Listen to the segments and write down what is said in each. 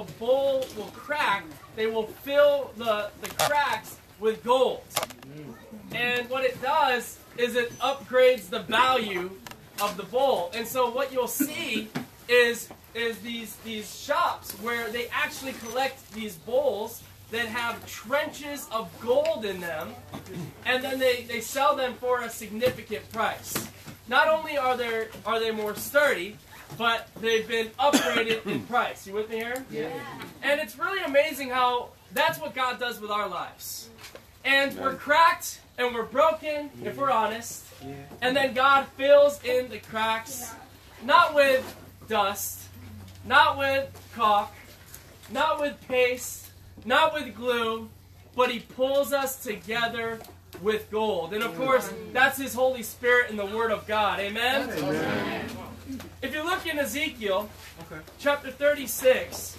a bowl will crack, they will fill the the cracks with gold. And what it does is it upgrades the value of the bowl. And so what you'll see is is these these shops where they actually collect these bowls that have trenches of gold in them and then they, they sell them for a significant price. Not only are they are they more sturdy, but they've been upgraded in price. You with me here? Yeah. And it's really amazing how that's what God does with our lives. And we're cracked and we're broken, if we're honest. Yeah. And then God fills in the cracks, not with dust, not with caulk, not with paste, not with glue, but He pulls us together with gold. And of course, that's His Holy Spirit and the Word of God. Amen? If you look in Ezekiel chapter 36,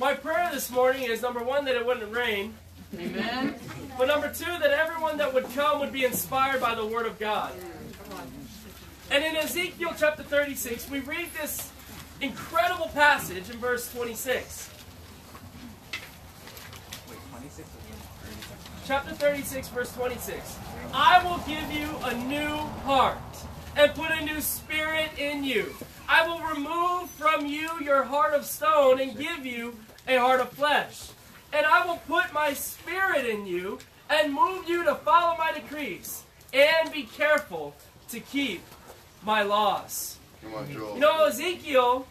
my prayer this morning is number one, that it wouldn't rain. Amen. But number two, that everyone that would come would be inspired by the Word of God. And in Ezekiel chapter 36, we read this incredible passage in verse 26. Chapter 36, verse 26. I will give you a new heart and put a new spirit in you. I will remove from you your heart of stone and give you a heart of flesh. And I will put my spirit in you and move you to follow my decrees and be careful to keep my laws. Come on, Joel. You know, Ezekiel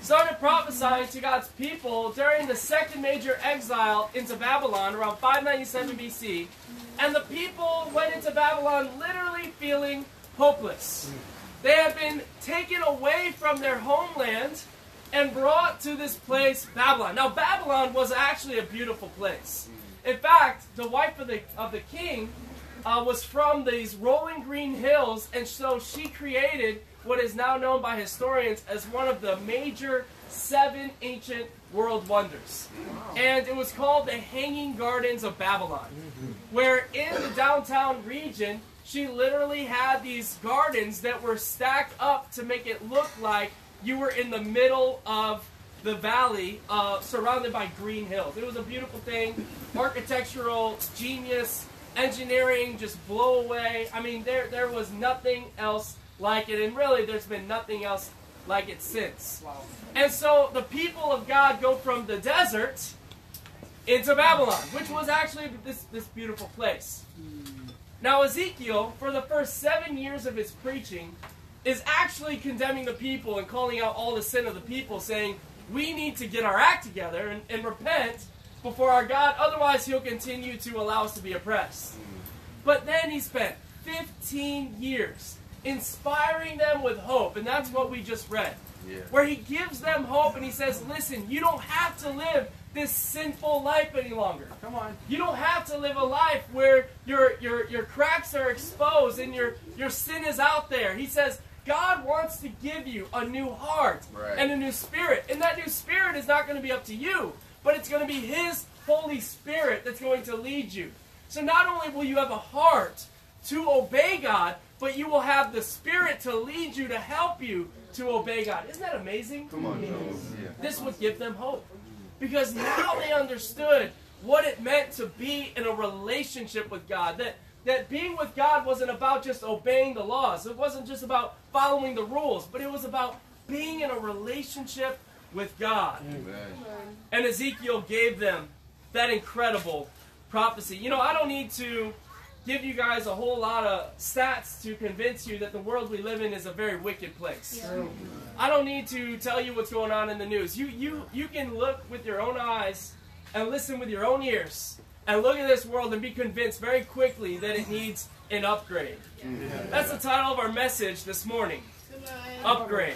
started prophesying to God's people during the second major exile into Babylon around 597 BC. And the people went into Babylon literally feeling hopeless. They had been taken away from their homeland and brought to this place, Babylon. Now, Babylon was actually a beautiful place. In fact, the wife of the, of the king uh, was from these rolling green hills, and so she created what is now known by historians as one of the major seven ancient world wonders. And it was called the Hanging Gardens of Babylon, where in the downtown region, she literally had these gardens that were stacked up to make it look like you were in the middle of the valley uh, surrounded by green hills. It was a beautiful thing. Architectural genius, engineering just blow away. I mean, there, there was nothing else like it. And really, there's been nothing else like it since. And so the people of God go from the desert into Babylon, which was actually this, this beautiful place. Now, Ezekiel, for the first seven years of his preaching, is actually condemning the people and calling out all the sin of the people, saying, We need to get our act together and, and repent before our God, otherwise, he'll continue to allow us to be oppressed. But then he spent 15 years inspiring them with hope, and that's what we just read. Yeah. Where he gives them hope and he says, Listen, you don't have to live this sinful life any longer. Come on. You don't have to live a life where your your your cracks are exposed and your your sin is out there. He says God wants to give you a new heart Right. and a new spirit. And that new spirit is not going to be up to you, but it's going to be his Holy Spirit that's going to lead you. So not only will you have a heart to obey God, but you will have the spirit to lead you to help you to obey God. Isn't that amazing? Come on, Joel. This would give them hope. Because now they understood what it meant to be in a relationship with God. That, that being with God wasn't about just obeying the laws, it wasn't just about following the rules, but it was about being in a relationship with God. Amen. And Ezekiel gave them that incredible prophecy. You know, I don't need to give you guys a whole lot of stats to convince you that the world we live in is a very wicked place. I don't need to tell you what's going on in the news. You you you can look with your own eyes and listen with your own ears and look at this world and be convinced very quickly that it needs an upgrade. That's the title of our message this morning. Upgrade.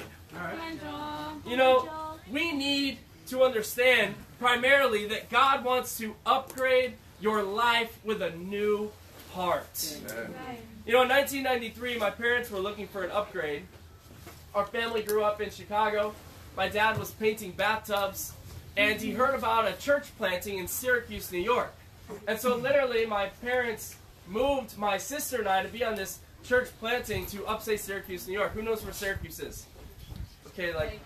You know, we need to understand primarily that God wants to upgrade your life with a new heart. Amen. You know, in 1993, my parents were looking for an upgrade. Our family grew up in Chicago, my dad was painting bathtubs, and he heard about a church planting in Syracuse, New York. And so, literally, my parents moved my sister and I to be on this church planting to upstate Syracuse, New York. Who knows where Syracuse is? Okay, like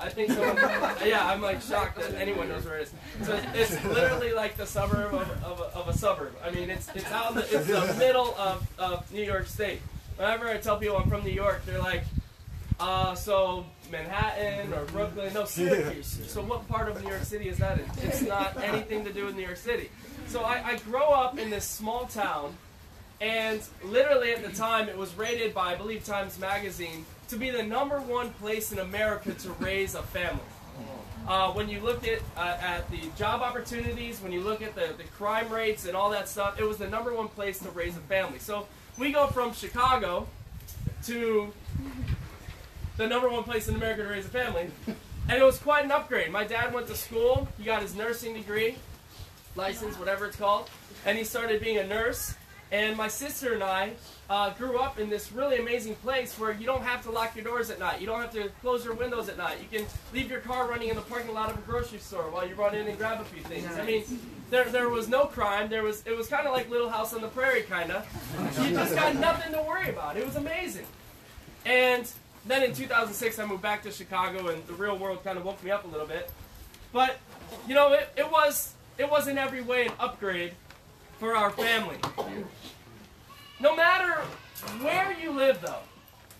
I think so. yeah, I'm like shocked that anyone knows where it is. So it's literally like the suburb of, of, a, of a suburb. I mean, it's it's out in the, it's the middle of, of New York State. Whenever I tell people I'm from New York, they're like, uh, so Manhattan or Brooklyn? No, Syracuse. So what part of New York City is that in? It's not anything to do with New York City. So I, I grow up in this small town, and literally at the time it was rated by I believe Times Magazine to be the number one place in America to raise a family. Uh, when you look at uh, at the job opportunities, when you look at the, the crime rates and all that stuff, it was the number one place to raise a family. So we go from Chicago to the number one place in America to raise a family, and it was quite an upgrade. My dad went to school; he got his nursing degree, license, whatever it's called, and he started being a nurse. And my sister and I uh, grew up in this really amazing place where you don't have to lock your doors at night. You don't have to close your windows at night. You can leave your car running in the parking lot of a grocery store while you run in and grab a few things. I mean, there, there was no crime. There was it was kind of like Little House on the Prairie, kind of. You just got nothing to worry about. It was amazing. And then in 2006, I moved back to Chicago, and the real world kind of woke me up a little bit. But you know, it, it was it was in every way an upgrade for our family. No matter where you live, though,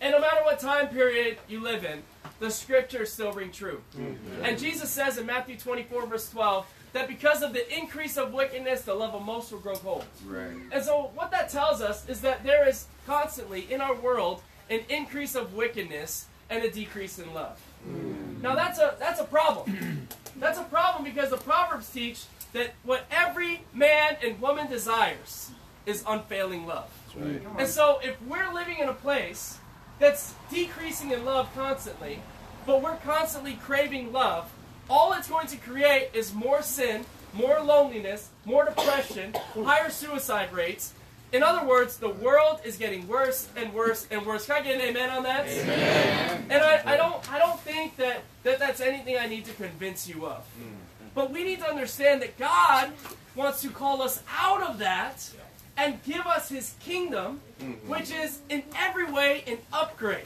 and no matter what time period you live in, the scriptures still ring true. Mm-hmm. And Jesus says in Matthew 24, verse 12, that because of the increase of wickedness, the love of most will grow cold. Right. And so, what that tells us is that there is constantly in our world an increase of wickedness and a decrease in love. Mm. Now, that's a that's a problem. that's a problem because the Proverbs teach that what every man and woman desires is unfailing love. Right. And so, if we're living in a place that's decreasing in love constantly, but we're constantly craving love, all it's going to create is more sin, more loneliness, more depression, higher suicide rates. In other words, the world is getting worse and worse and worse. Can I get an amen on that? Amen. And I, I don't I don't think that, that that's anything I need to convince you of. Mm. But we need to understand that God wants to call us out of that and give us his kingdom, mm-hmm. which is in every way an upgrade.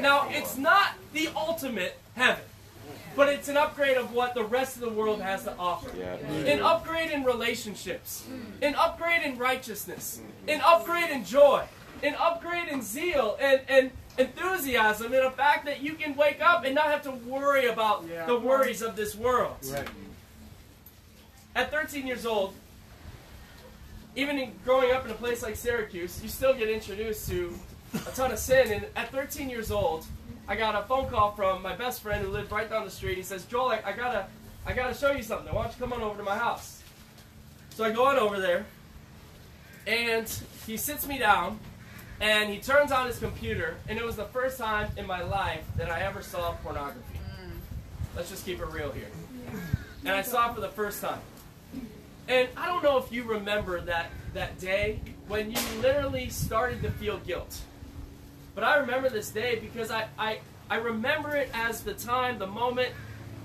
Now, it's not the ultimate heaven, but it's an upgrade of what the rest of the world has to offer. Yeah. An upgrade in relationships, an upgrade in righteousness, an upgrade in joy, an upgrade in zeal and, and enthusiasm, and the fact that you can wake up and not have to worry about yeah. the worries of this world. Right. At 13 years old, even in growing up in a place like Syracuse, you still get introduced to a ton of sin. And at 13 years old, I got a phone call from my best friend who lived right down the street. He says, Joel, I, I gotta, I gotta show you something. Why don't you come on over to my house? So I go on over there, and he sits me down, and he turns on his computer, and it was the first time in my life that I ever saw pornography. Mm. Let's just keep it real here. And I saw it for the first time. And I don't know if you remember that, that day when you literally started to feel guilt. But I remember this day because I, I, I remember it as the time, the moment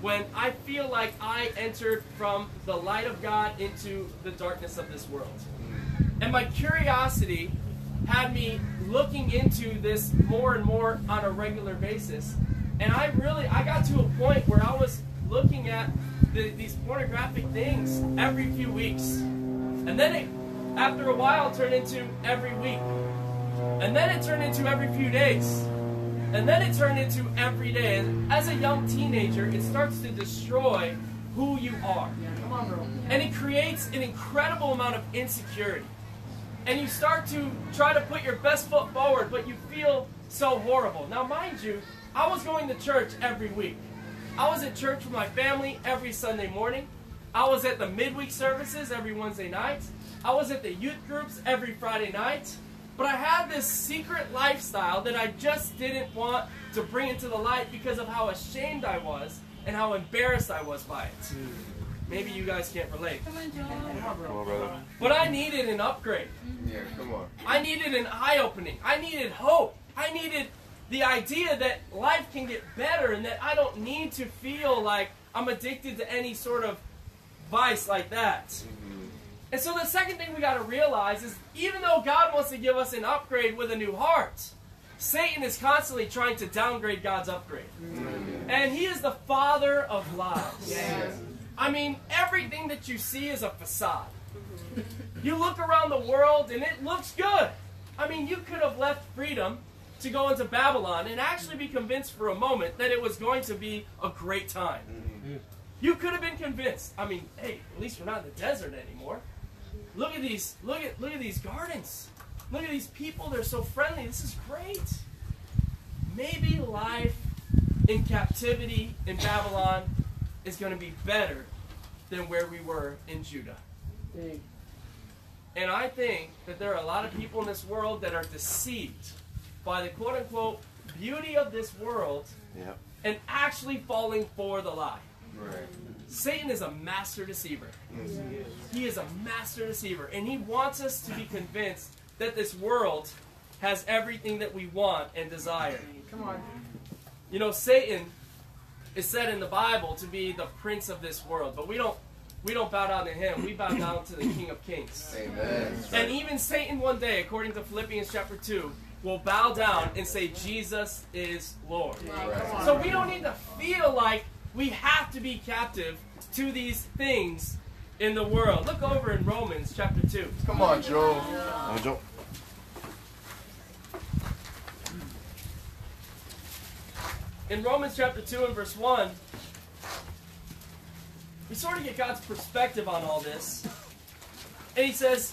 when I feel like I entered from the light of God into the darkness of this world. And my curiosity had me looking into this more and more on a regular basis. And I really, I got to a point where I was looking at the, these pornographic things every few weeks. And then it, after a while, turned into every week. And then it turned into every few days. And then it turned into every day. And as a young teenager, it starts to destroy who you are. And it creates an incredible amount of insecurity. And you start to try to put your best foot forward, but you feel so horrible. Now, mind you, I was going to church every week. I was at church with my family every Sunday morning. I was at the midweek services every Wednesday night. I was at the youth groups every Friday night. But I had this secret lifestyle that I just didn't want to bring into the light because of how ashamed I was and how embarrassed I was by it. Maybe you guys can't relate. Come on, Come on, brother. But I needed an upgrade. Yeah, come on. I needed an eye opening. I needed hope. I needed the idea that life can get better and that I don't need to feel like I'm addicted to any sort of vice like that. Mm-hmm. And so the second thing we got to realize is even though God wants to give us an upgrade with a new heart, Satan is constantly trying to downgrade God's upgrade. Mm-hmm. And he is the father of lies. I mean, everything that you see is a facade. You look around the world and it looks good. I mean, you could have left freedom to go into Babylon and actually be convinced for a moment that it was going to be a great time. Mm-hmm. You could have been convinced. I mean, hey, at least we're not in the desert anymore. Look at these, look at look at these gardens. Look at these people, they're so friendly. This is great. Maybe life in captivity in Babylon is going to be better than where we were in Judah. And I think that there are a lot of people in this world that are deceived by the quote unquote beauty of this world Yep. and actually falling for the lie. Right. Satan is a master deceiver. He is a master deceiver. And he wants us to be convinced that this world has everything that we want and desire. Come on. You know, Satan is said in the Bible to be the prince of this world, but we don't we don't bow down to him. We bow down to the King of Kings. Amen. And even Satan one day, according to Philippians chapter 2, will bow down and say Jesus is Lord. Right. So we don't need to feel like we have to be captive to these things in the world. Look over in Romans chapter 2. Come on, Joe. Come on, Joe. In Romans chapter 2 and verse 1, we sort of get God's perspective on all this. And he says,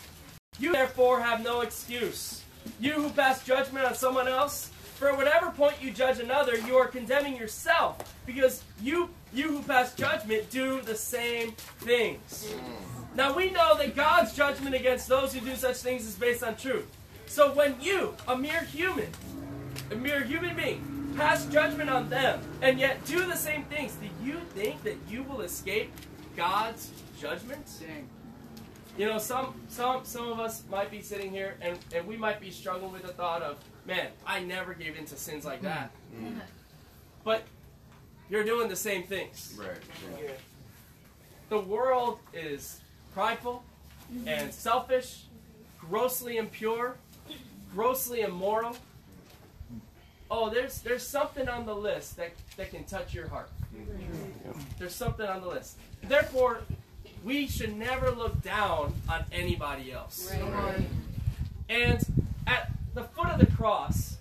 You therefore have no excuse. You who pass judgment on someone else, for at whatever point you judge another, you are condemning yourself, because you you who pass judgment do the same things. Mm. Now we know that God's judgment against those who do such things is based on truth. So when you, a mere human, a mere human being, pass judgment on them and yet do the same things, do you think that you will escape God's judgment? Dang. You know, some some some of us might be sitting here and, and we might be struggling with the thought of, man, I never gave in to sins like hmm. that. Hmm. But you're doing the same things. Right. Yeah. The world is prideful mm-hmm. and selfish, grossly impure, grossly immoral. Oh, there's there's something on the list that, that can touch your heart. Mm-hmm. There's something on the list. Therefore, we should never look down on anybody else. Come on. And at the foot of the cross,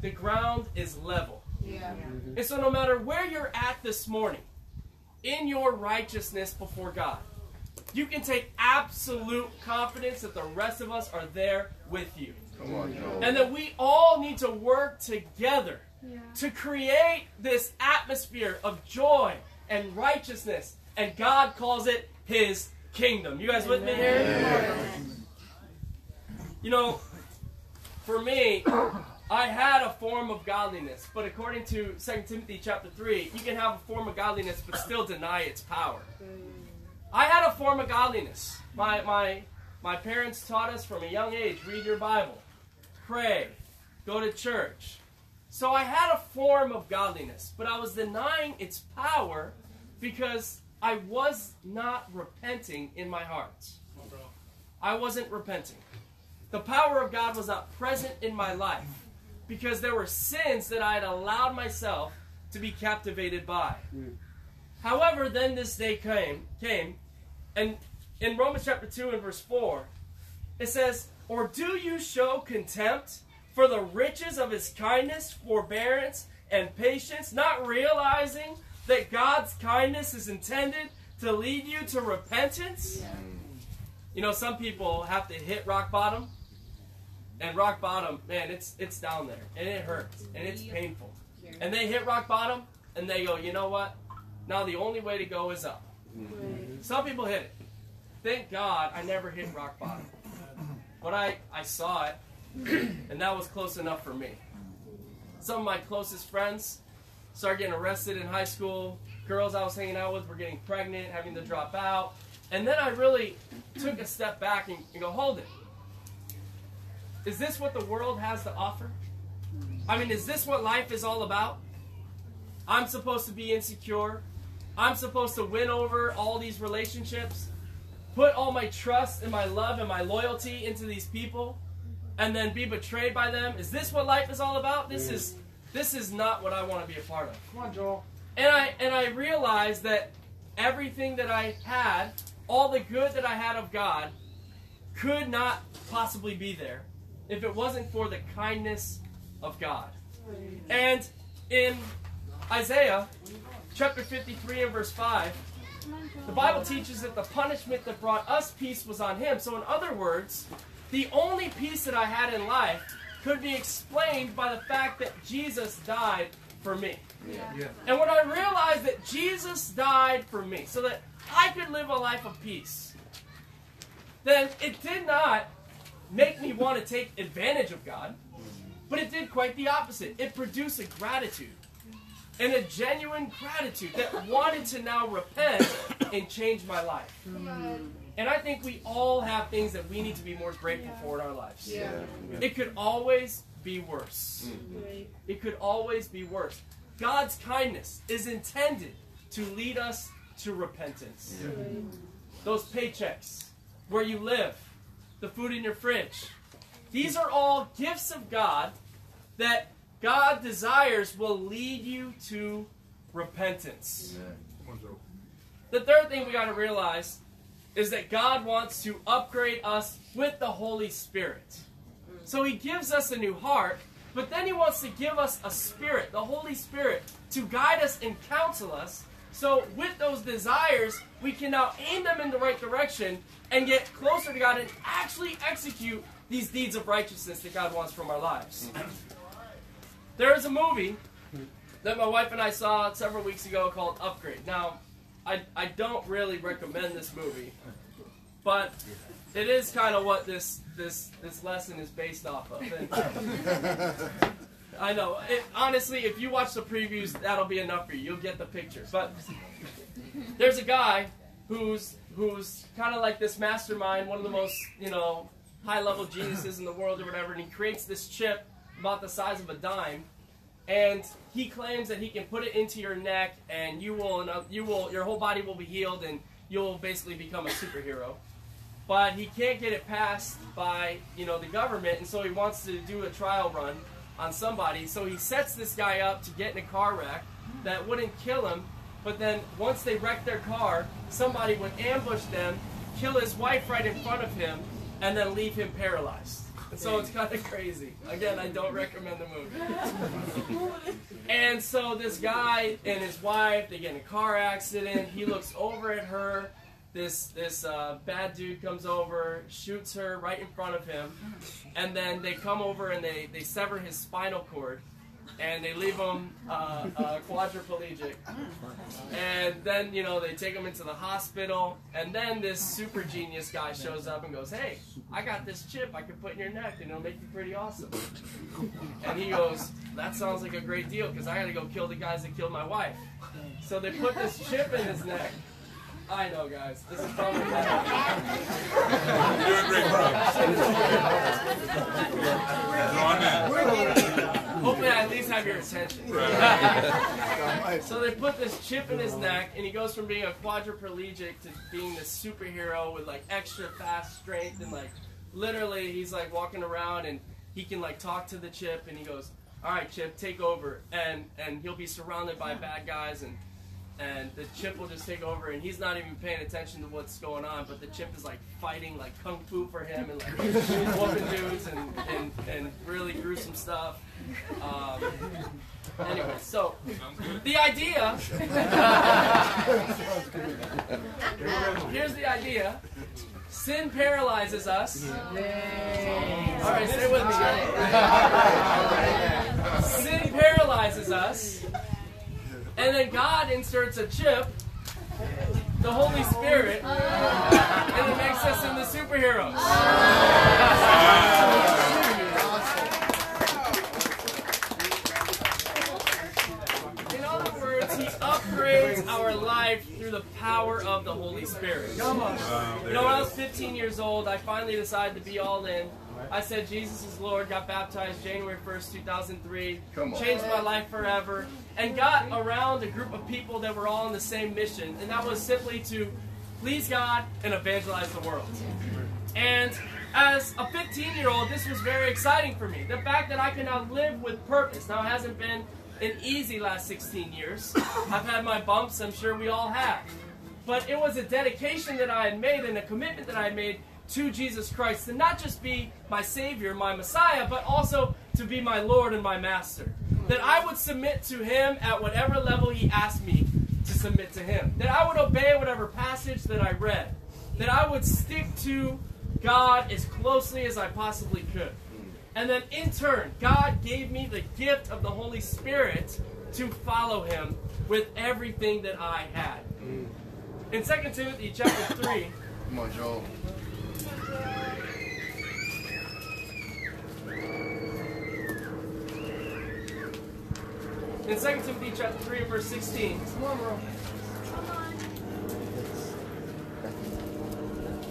the ground is level. Yeah. Mm-hmm. And so, no matter where you're at this morning, in your righteousness before God, you can take absolute confidence that the rest of us are there with you. Come on, Joe. And that we all need to work together to create this atmosphere of joy and righteousness. And God calls it His kingdom. You guys with me here? You know, for me, I had a form of godliness, but according to 2 Timothy chapter 3, you can have a form of godliness but still deny its power. I had a form of godliness. My, my, my parents taught us from a young age read your Bible, pray, go to church. So I had a form of godliness, but I was denying its power because I was not repenting in my heart. I wasn't repenting. The power of God was not present in my life because there were sins that I had allowed myself to be captivated by. Hmm. However, then this day came, came, and in Romans chapter 2 and verse 4, it says, Or do you show contempt for the riches of his kindness, forbearance, and patience, not realizing that God's kindness is intended to lead you to repentance? You know, some people have to hit rock bottom, and rock bottom, man, it's it's down there, and it hurts, and it's painful. And they hit rock bottom, and they go, you know what? Now the only way to go is up. Some people hit it. Thank God I never hit rock bottom. But I, I saw it, and that was close enough for me. Some of my closest friends started getting arrested in high school. Girls I was hanging out with were getting pregnant, having to drop out. And then I really took a step back and, and go, hold it. Is this what the world has to offer? I mean, is this what life is all about? I'm supposed to be insecure. I'm supposed to win over all these relationships, put all my trust and my love and my loyalty into these people, and then be betrayed by them. Is this what life is all about? This mm. is this is not what I want to be a part of. Come on, Joel. And I and I realized that everything that I had, all the good that I had of God, could not possibly be there if it wasn't for the kindness of God. And in Isaiah chapter 53 and verse 5, the Bible teaches that the punishment that brought us peace was on him. So in other words, the only peace that I had in life could be explained by the fact that Jesus died for me. Yeah. And when I realized that Jesus died for me so that I could live a life of peace, then it did not make me want to take advantage of God, but it did quite the opposite. It produced a gratitude and a genuine gratitude that wanted to now repent and change my life. Hmm. And I think we all have things that we need to be more grateful for in our lives. Yeah. It could always be worse. Mm-hmm. It could always be worse. God's kindness is intended to lead us to repentance. Those paychecks, where you live, the food in your fridge, these are all gifts of God that God desires will lead you to repentance. Come. The third thing we got to realize is that God wants to upgrade us with the Holy Spirit. So He gives us a new heart, but then He wants to give us a spirit, the Holy Spirit, to guide us and counsel us. So with those desires, we can now aim them in the right direction and get closer to God and actually execute these deeds of righteousness that God wants from our lives. There is a movie that my wife and I saw several weeks ago called Upgrade. Now, I, I don't really recommend this movie, but it is kind of what this this this lesson is based off of. And I know. It, honestly, if you watch the previews, that'll be enough for you. You'll get the picture. But there's a guy who's who's kind of like this mastermind, one of the most you know high level geniuses in the world or whatever, and he creates this chip about the size of a dime and he claims that he can put it into your neck and you will you will your whole body will be healed and you'll basically become a superhero. But he can't get it passed by you know the government and so he wants to do a trial run on somebody. So he sets this guy up to get in a car wreck that wouldn't kill him but then once they wreck their car somebody would ambush them kill his wife right in front of him and then leave him paralyzed so it's kind of crazy. Again, I don't recommend the movie. and so this guy and his wife, they get in a car accident. He looks over at her. This this uh, bad dude comes over, shoots her right in front of him, and then they come over and they, they sever his spinal cord, and they leave him uh, uh, quadriplegic. And then you know they take him into the hospital, and then this super genius guy shows up and goes, "Hey, I got this chip I can put in your neck, and it'll make you pretty awesome." And he goes, "That sounds like a great deal because I got to go kill the guys that killed my wife." So they put this chip in his neck. I know, guys. This is probably bad. You're doing great, bro. Draw that. Hopefully, I at least have your attention. So they put this chip in his neck, and he goes from being a quadriplegic to being this superhero with like extra fast strength, and like literally, he's like walking around and he can like talk to the chip, and he goes, "All right, chip, take over," and and he'll be surrounded by bad guys, and and the chip will just take over, and he's not even paying attention to what's going on, but the chip is like fighting like kung fu for him, and like whooping dudes and and and really gruesome stuff. Um, anyway, so the idea. Here's the idea. Sin paralyzes us. All right, stay with me. Sin paralyzes us, and then God inserts a chip, the Holy Spirit, and it makes us into superheroes. In other words, He upgrades our life through the power of the Holy Spirit. You know, when I was 15 years old, I finally decided to be all in I said Jesus is Lord, got baptized January 1st, 2003, Come on. changed my life forever, and got around a group of people that were all on the same mission, and that was simply to please God and evangelize the world. And as a 15 year old, this was very exciting for me. The fact that I can now live with purpose. Now, it hasn't been an easy last 16 years. I've had my bumps, I'm sure we all have. But it was a dedication that I had made and a commitment that I had made to Jesus Christ to not just be my Savior, my Messiah, but also to be my Lord and my Master. That I would submit to Him at whatever level He asked me to submit to Him. That I would obey whatever passage that I read. That I would stick to God as closely as I possibly could. And then in turn, God gave me the gift of the Holy Spirit to follow Him with everything that I had. In 2 Timothy chapter 3, Come on, Joel. In 2 Timothy chapter 3 and verse 16,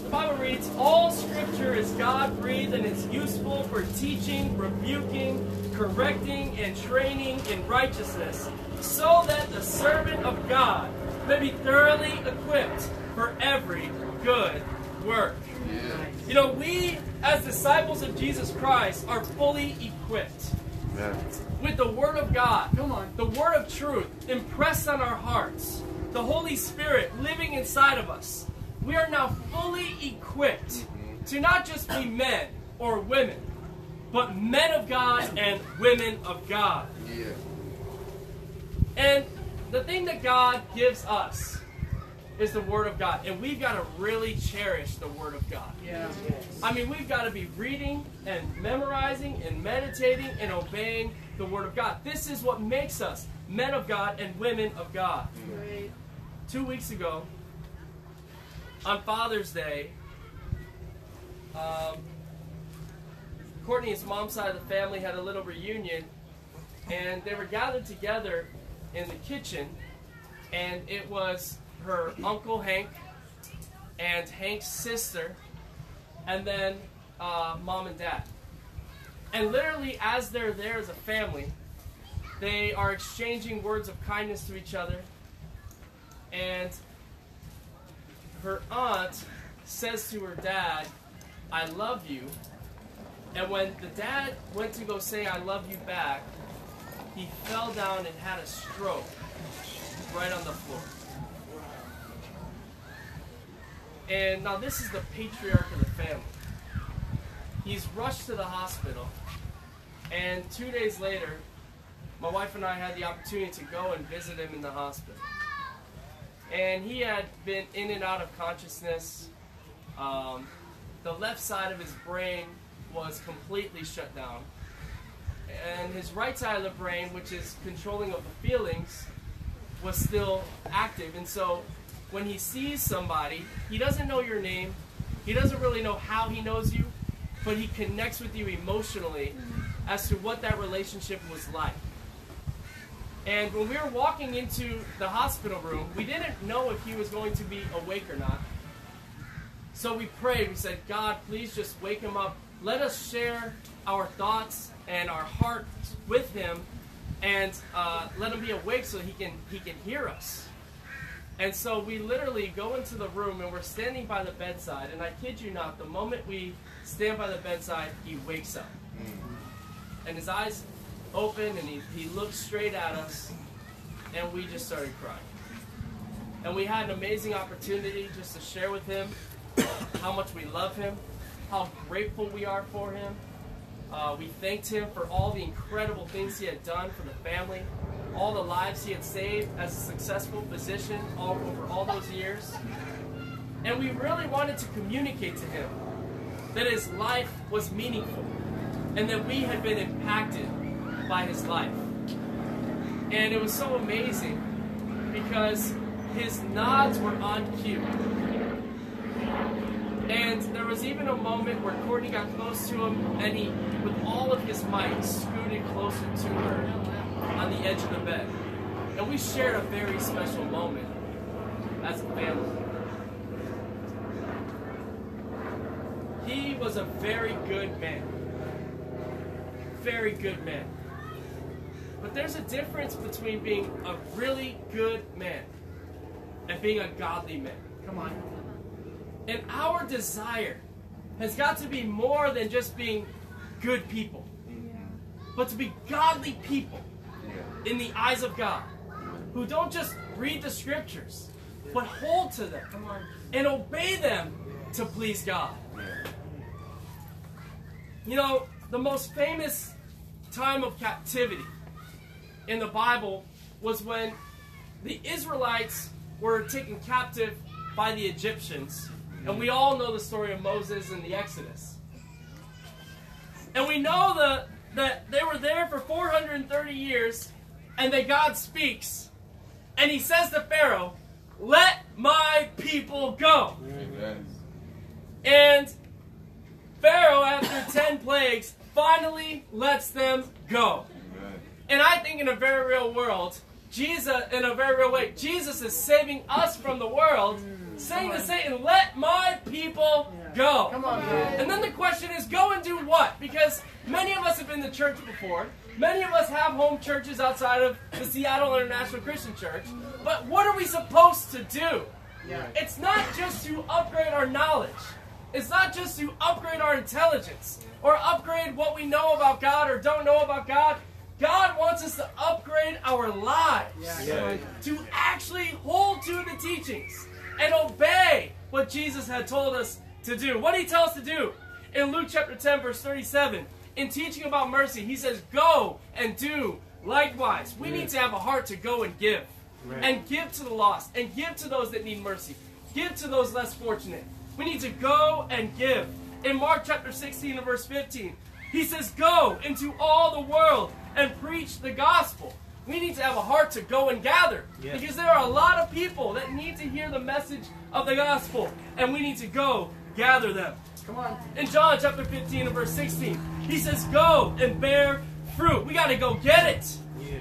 the Bible reads, All scripture is God breathed and is useful for teaching, rebuking, correcting, and training in righteousness, so that the servant of God may be thoroughly equipped for every good work. Yeah. You know, we as disciples of Jesus Christ are fully equipped Yeah. With the Word of God. Come on. The Word of truth impressed on our hearts. The Holy Spirit living inside of us. We are now fully equipped mm-hmm. to not just be men or women, but men of God and women of God. Yeah. And the thing that God gives us is the Word of God. And we've got to really cherish the Word of God. Yeah. I mean, we've got to be reading and memorizing and meditating and obeying the Word of God. This is what makes us men of God and women of God. Great. Two weeks ago, on Father's Day, um, Courtney's mom's side of the family had a little reunion, and they were gathered together in the kitchen, and it was her uncle Hank and Hank's sister, and then uh, mom and dad. And literally, as they're there as a family, they are exchanging words of kindness to each other. And her aunt says to her dad, I love you. And when the dad went to go say, I love you back, he fell down and had a stroke right on the floor. And now this is the patriarch of the family. He's rushed to the hospital, and two days later, my wife and I had the opportunity to go and visit him in the hospital. And he had been in and out of consciousness. Um, the left side of his brain was completely shut down. And his right side of the brain, which is controlling of the feelings, was still active. And so when he sees somebody, he doesn't know your name, he doesn't really know how he knows you, but he connects with you emotionally as to what that relationship was like. And when we were walking into the hospital room, we didn't know if he was going to be awake or not. So we prayed. We said, God, please just wake him up. Let us share our thoughts and our hearts with him, and uh, let him be awake so he can he can hear us. And so we literally go into the room and we're standing by the bedside. And I kid you not, the moment we stand by the bedside, he wakes up. And his eyes open and he, he looks straight at us. And we just started crying. And we had an amazing opportunity just to share with him how much we love him, how grateful we are for him. Uh, we thanked him for all the incredible things he had done for the family, all the lives he had saved as a successful physician all over all those years. And we really wanted to communicate to him that his life was meaningful and that we had been impacted by his life. And it was so amazing because his nods were on cue. And there was even a moment where Courtney got close to him and he, with all of his might, scooted closer to her on the edge of the bed. And we shared a very special moment as a family. he was a very good man. Very good man. But there's a difference between being a really good man and being a godly man. Come on. And our desire has got to be more than just being good people, but to be godly people in the eyes of God who don't just read the scriptures, but hold to them and obey them to please God. You know, the most famous time of captivity in the Bible was when the Israelites were taken captive by the Egyptians. And we all know the story of Moses and the Exodus. And we know the, that they were there for 430 years, and that God speaks. And he says to Pharaoh, Let my people go. Amen. And Pharaoh, after 10 plagues, finally lets them go. Amen. And I think in a very real world, Jesus, in a very real way, Jesus is saving us from the world, saying to mm. Satan, let my people go. Come on, bro. And then the question is, go and do what? Because many of us have been to church before. Many of us have home churches outside of the Seattle International Christian Church. But what are we supposed to do? Yeah. It's not just to upgrade our knowledge. It's not just to upgrade our intelligence or upgrade what we know about God or don't know about God. God wants us to upgrade our lives Yeah. to actually hold to the teachings and obey what Jesus had told us to do. What did he tell us to do? In Luke chapter 10, verse 37, in teaching about mercy, he says, Go and do likewise. We need to have a heart to go and give. And give to the lost. And give to those that need mercy. Give to those less fortunate. We need to go and give. In Mark chapter 16 and verse 15, he says, Go into all the world and preach the gospel. We need to have a heart to go and gather. Because there are a lot of people that need to hear the message of the gospel. And we need to go gather them. Come on. In John chapter 15 and verse 16, he says, Go and bear fruit. We got to go get it.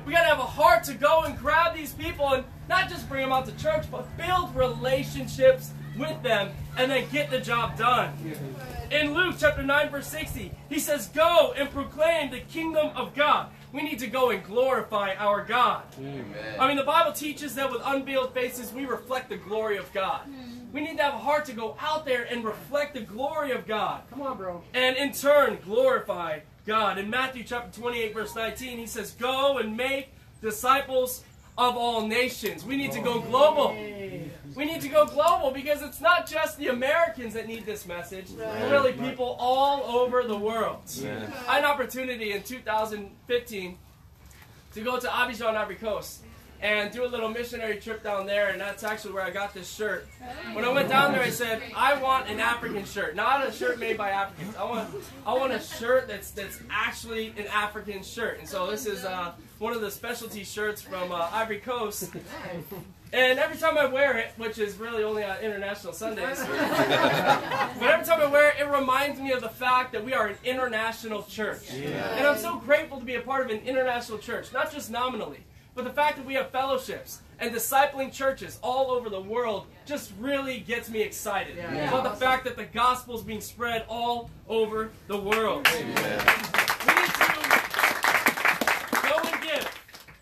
We got to have a heart to go and grab these people and not just bring them out to church, but build relationships with them and then get the job done. In Luke chapter 9, verse 60, he says, Go and proclaim the kingdom of God. We need to go and glorify our God. Amen. I mean, the Bible teaches that with unveiled faces, we reflect the glory of God. Hmm. We need to have a heart to go out there and reflect the glory of God Come on, bro. and in turn glorify God. In Matthew chapter 28, verse 19, he says, Go and make disciples of all nations. We need to go global. We need to go global because it's not just the Americans that need this message, but really people all over the world. I had an opportunity in 2015 to go to Abidjan, Ivory Coast, and do a little missionary trip down there, and that's actually where I got this shirt. When I went down there, I said, I want an African shirt, not a shirt made by Africans. I want, I want a shirt that's that's actually an African shirt. And so this is uh, one of the specialty shirts from uh, Ivory Coast. And every time I wear it, which is really only on international Sundays, but every time I wear it, it reminds me of the fact that we are an international church. And I'm so grateful to be a part of an international church, not just nominally, but the fact that we have fellowships and discipling churches all over the world just really gets me excited Yeah. about the fact that the gospel is being spread all over the world. We need to go and give.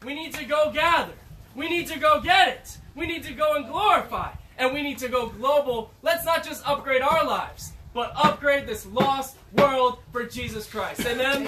We need to go gather. We need to go get it. We need to go and glorify. And we need to go global. Let's not just upgrade our lives, but upgrade this lost world for Jesus Christ. Amen?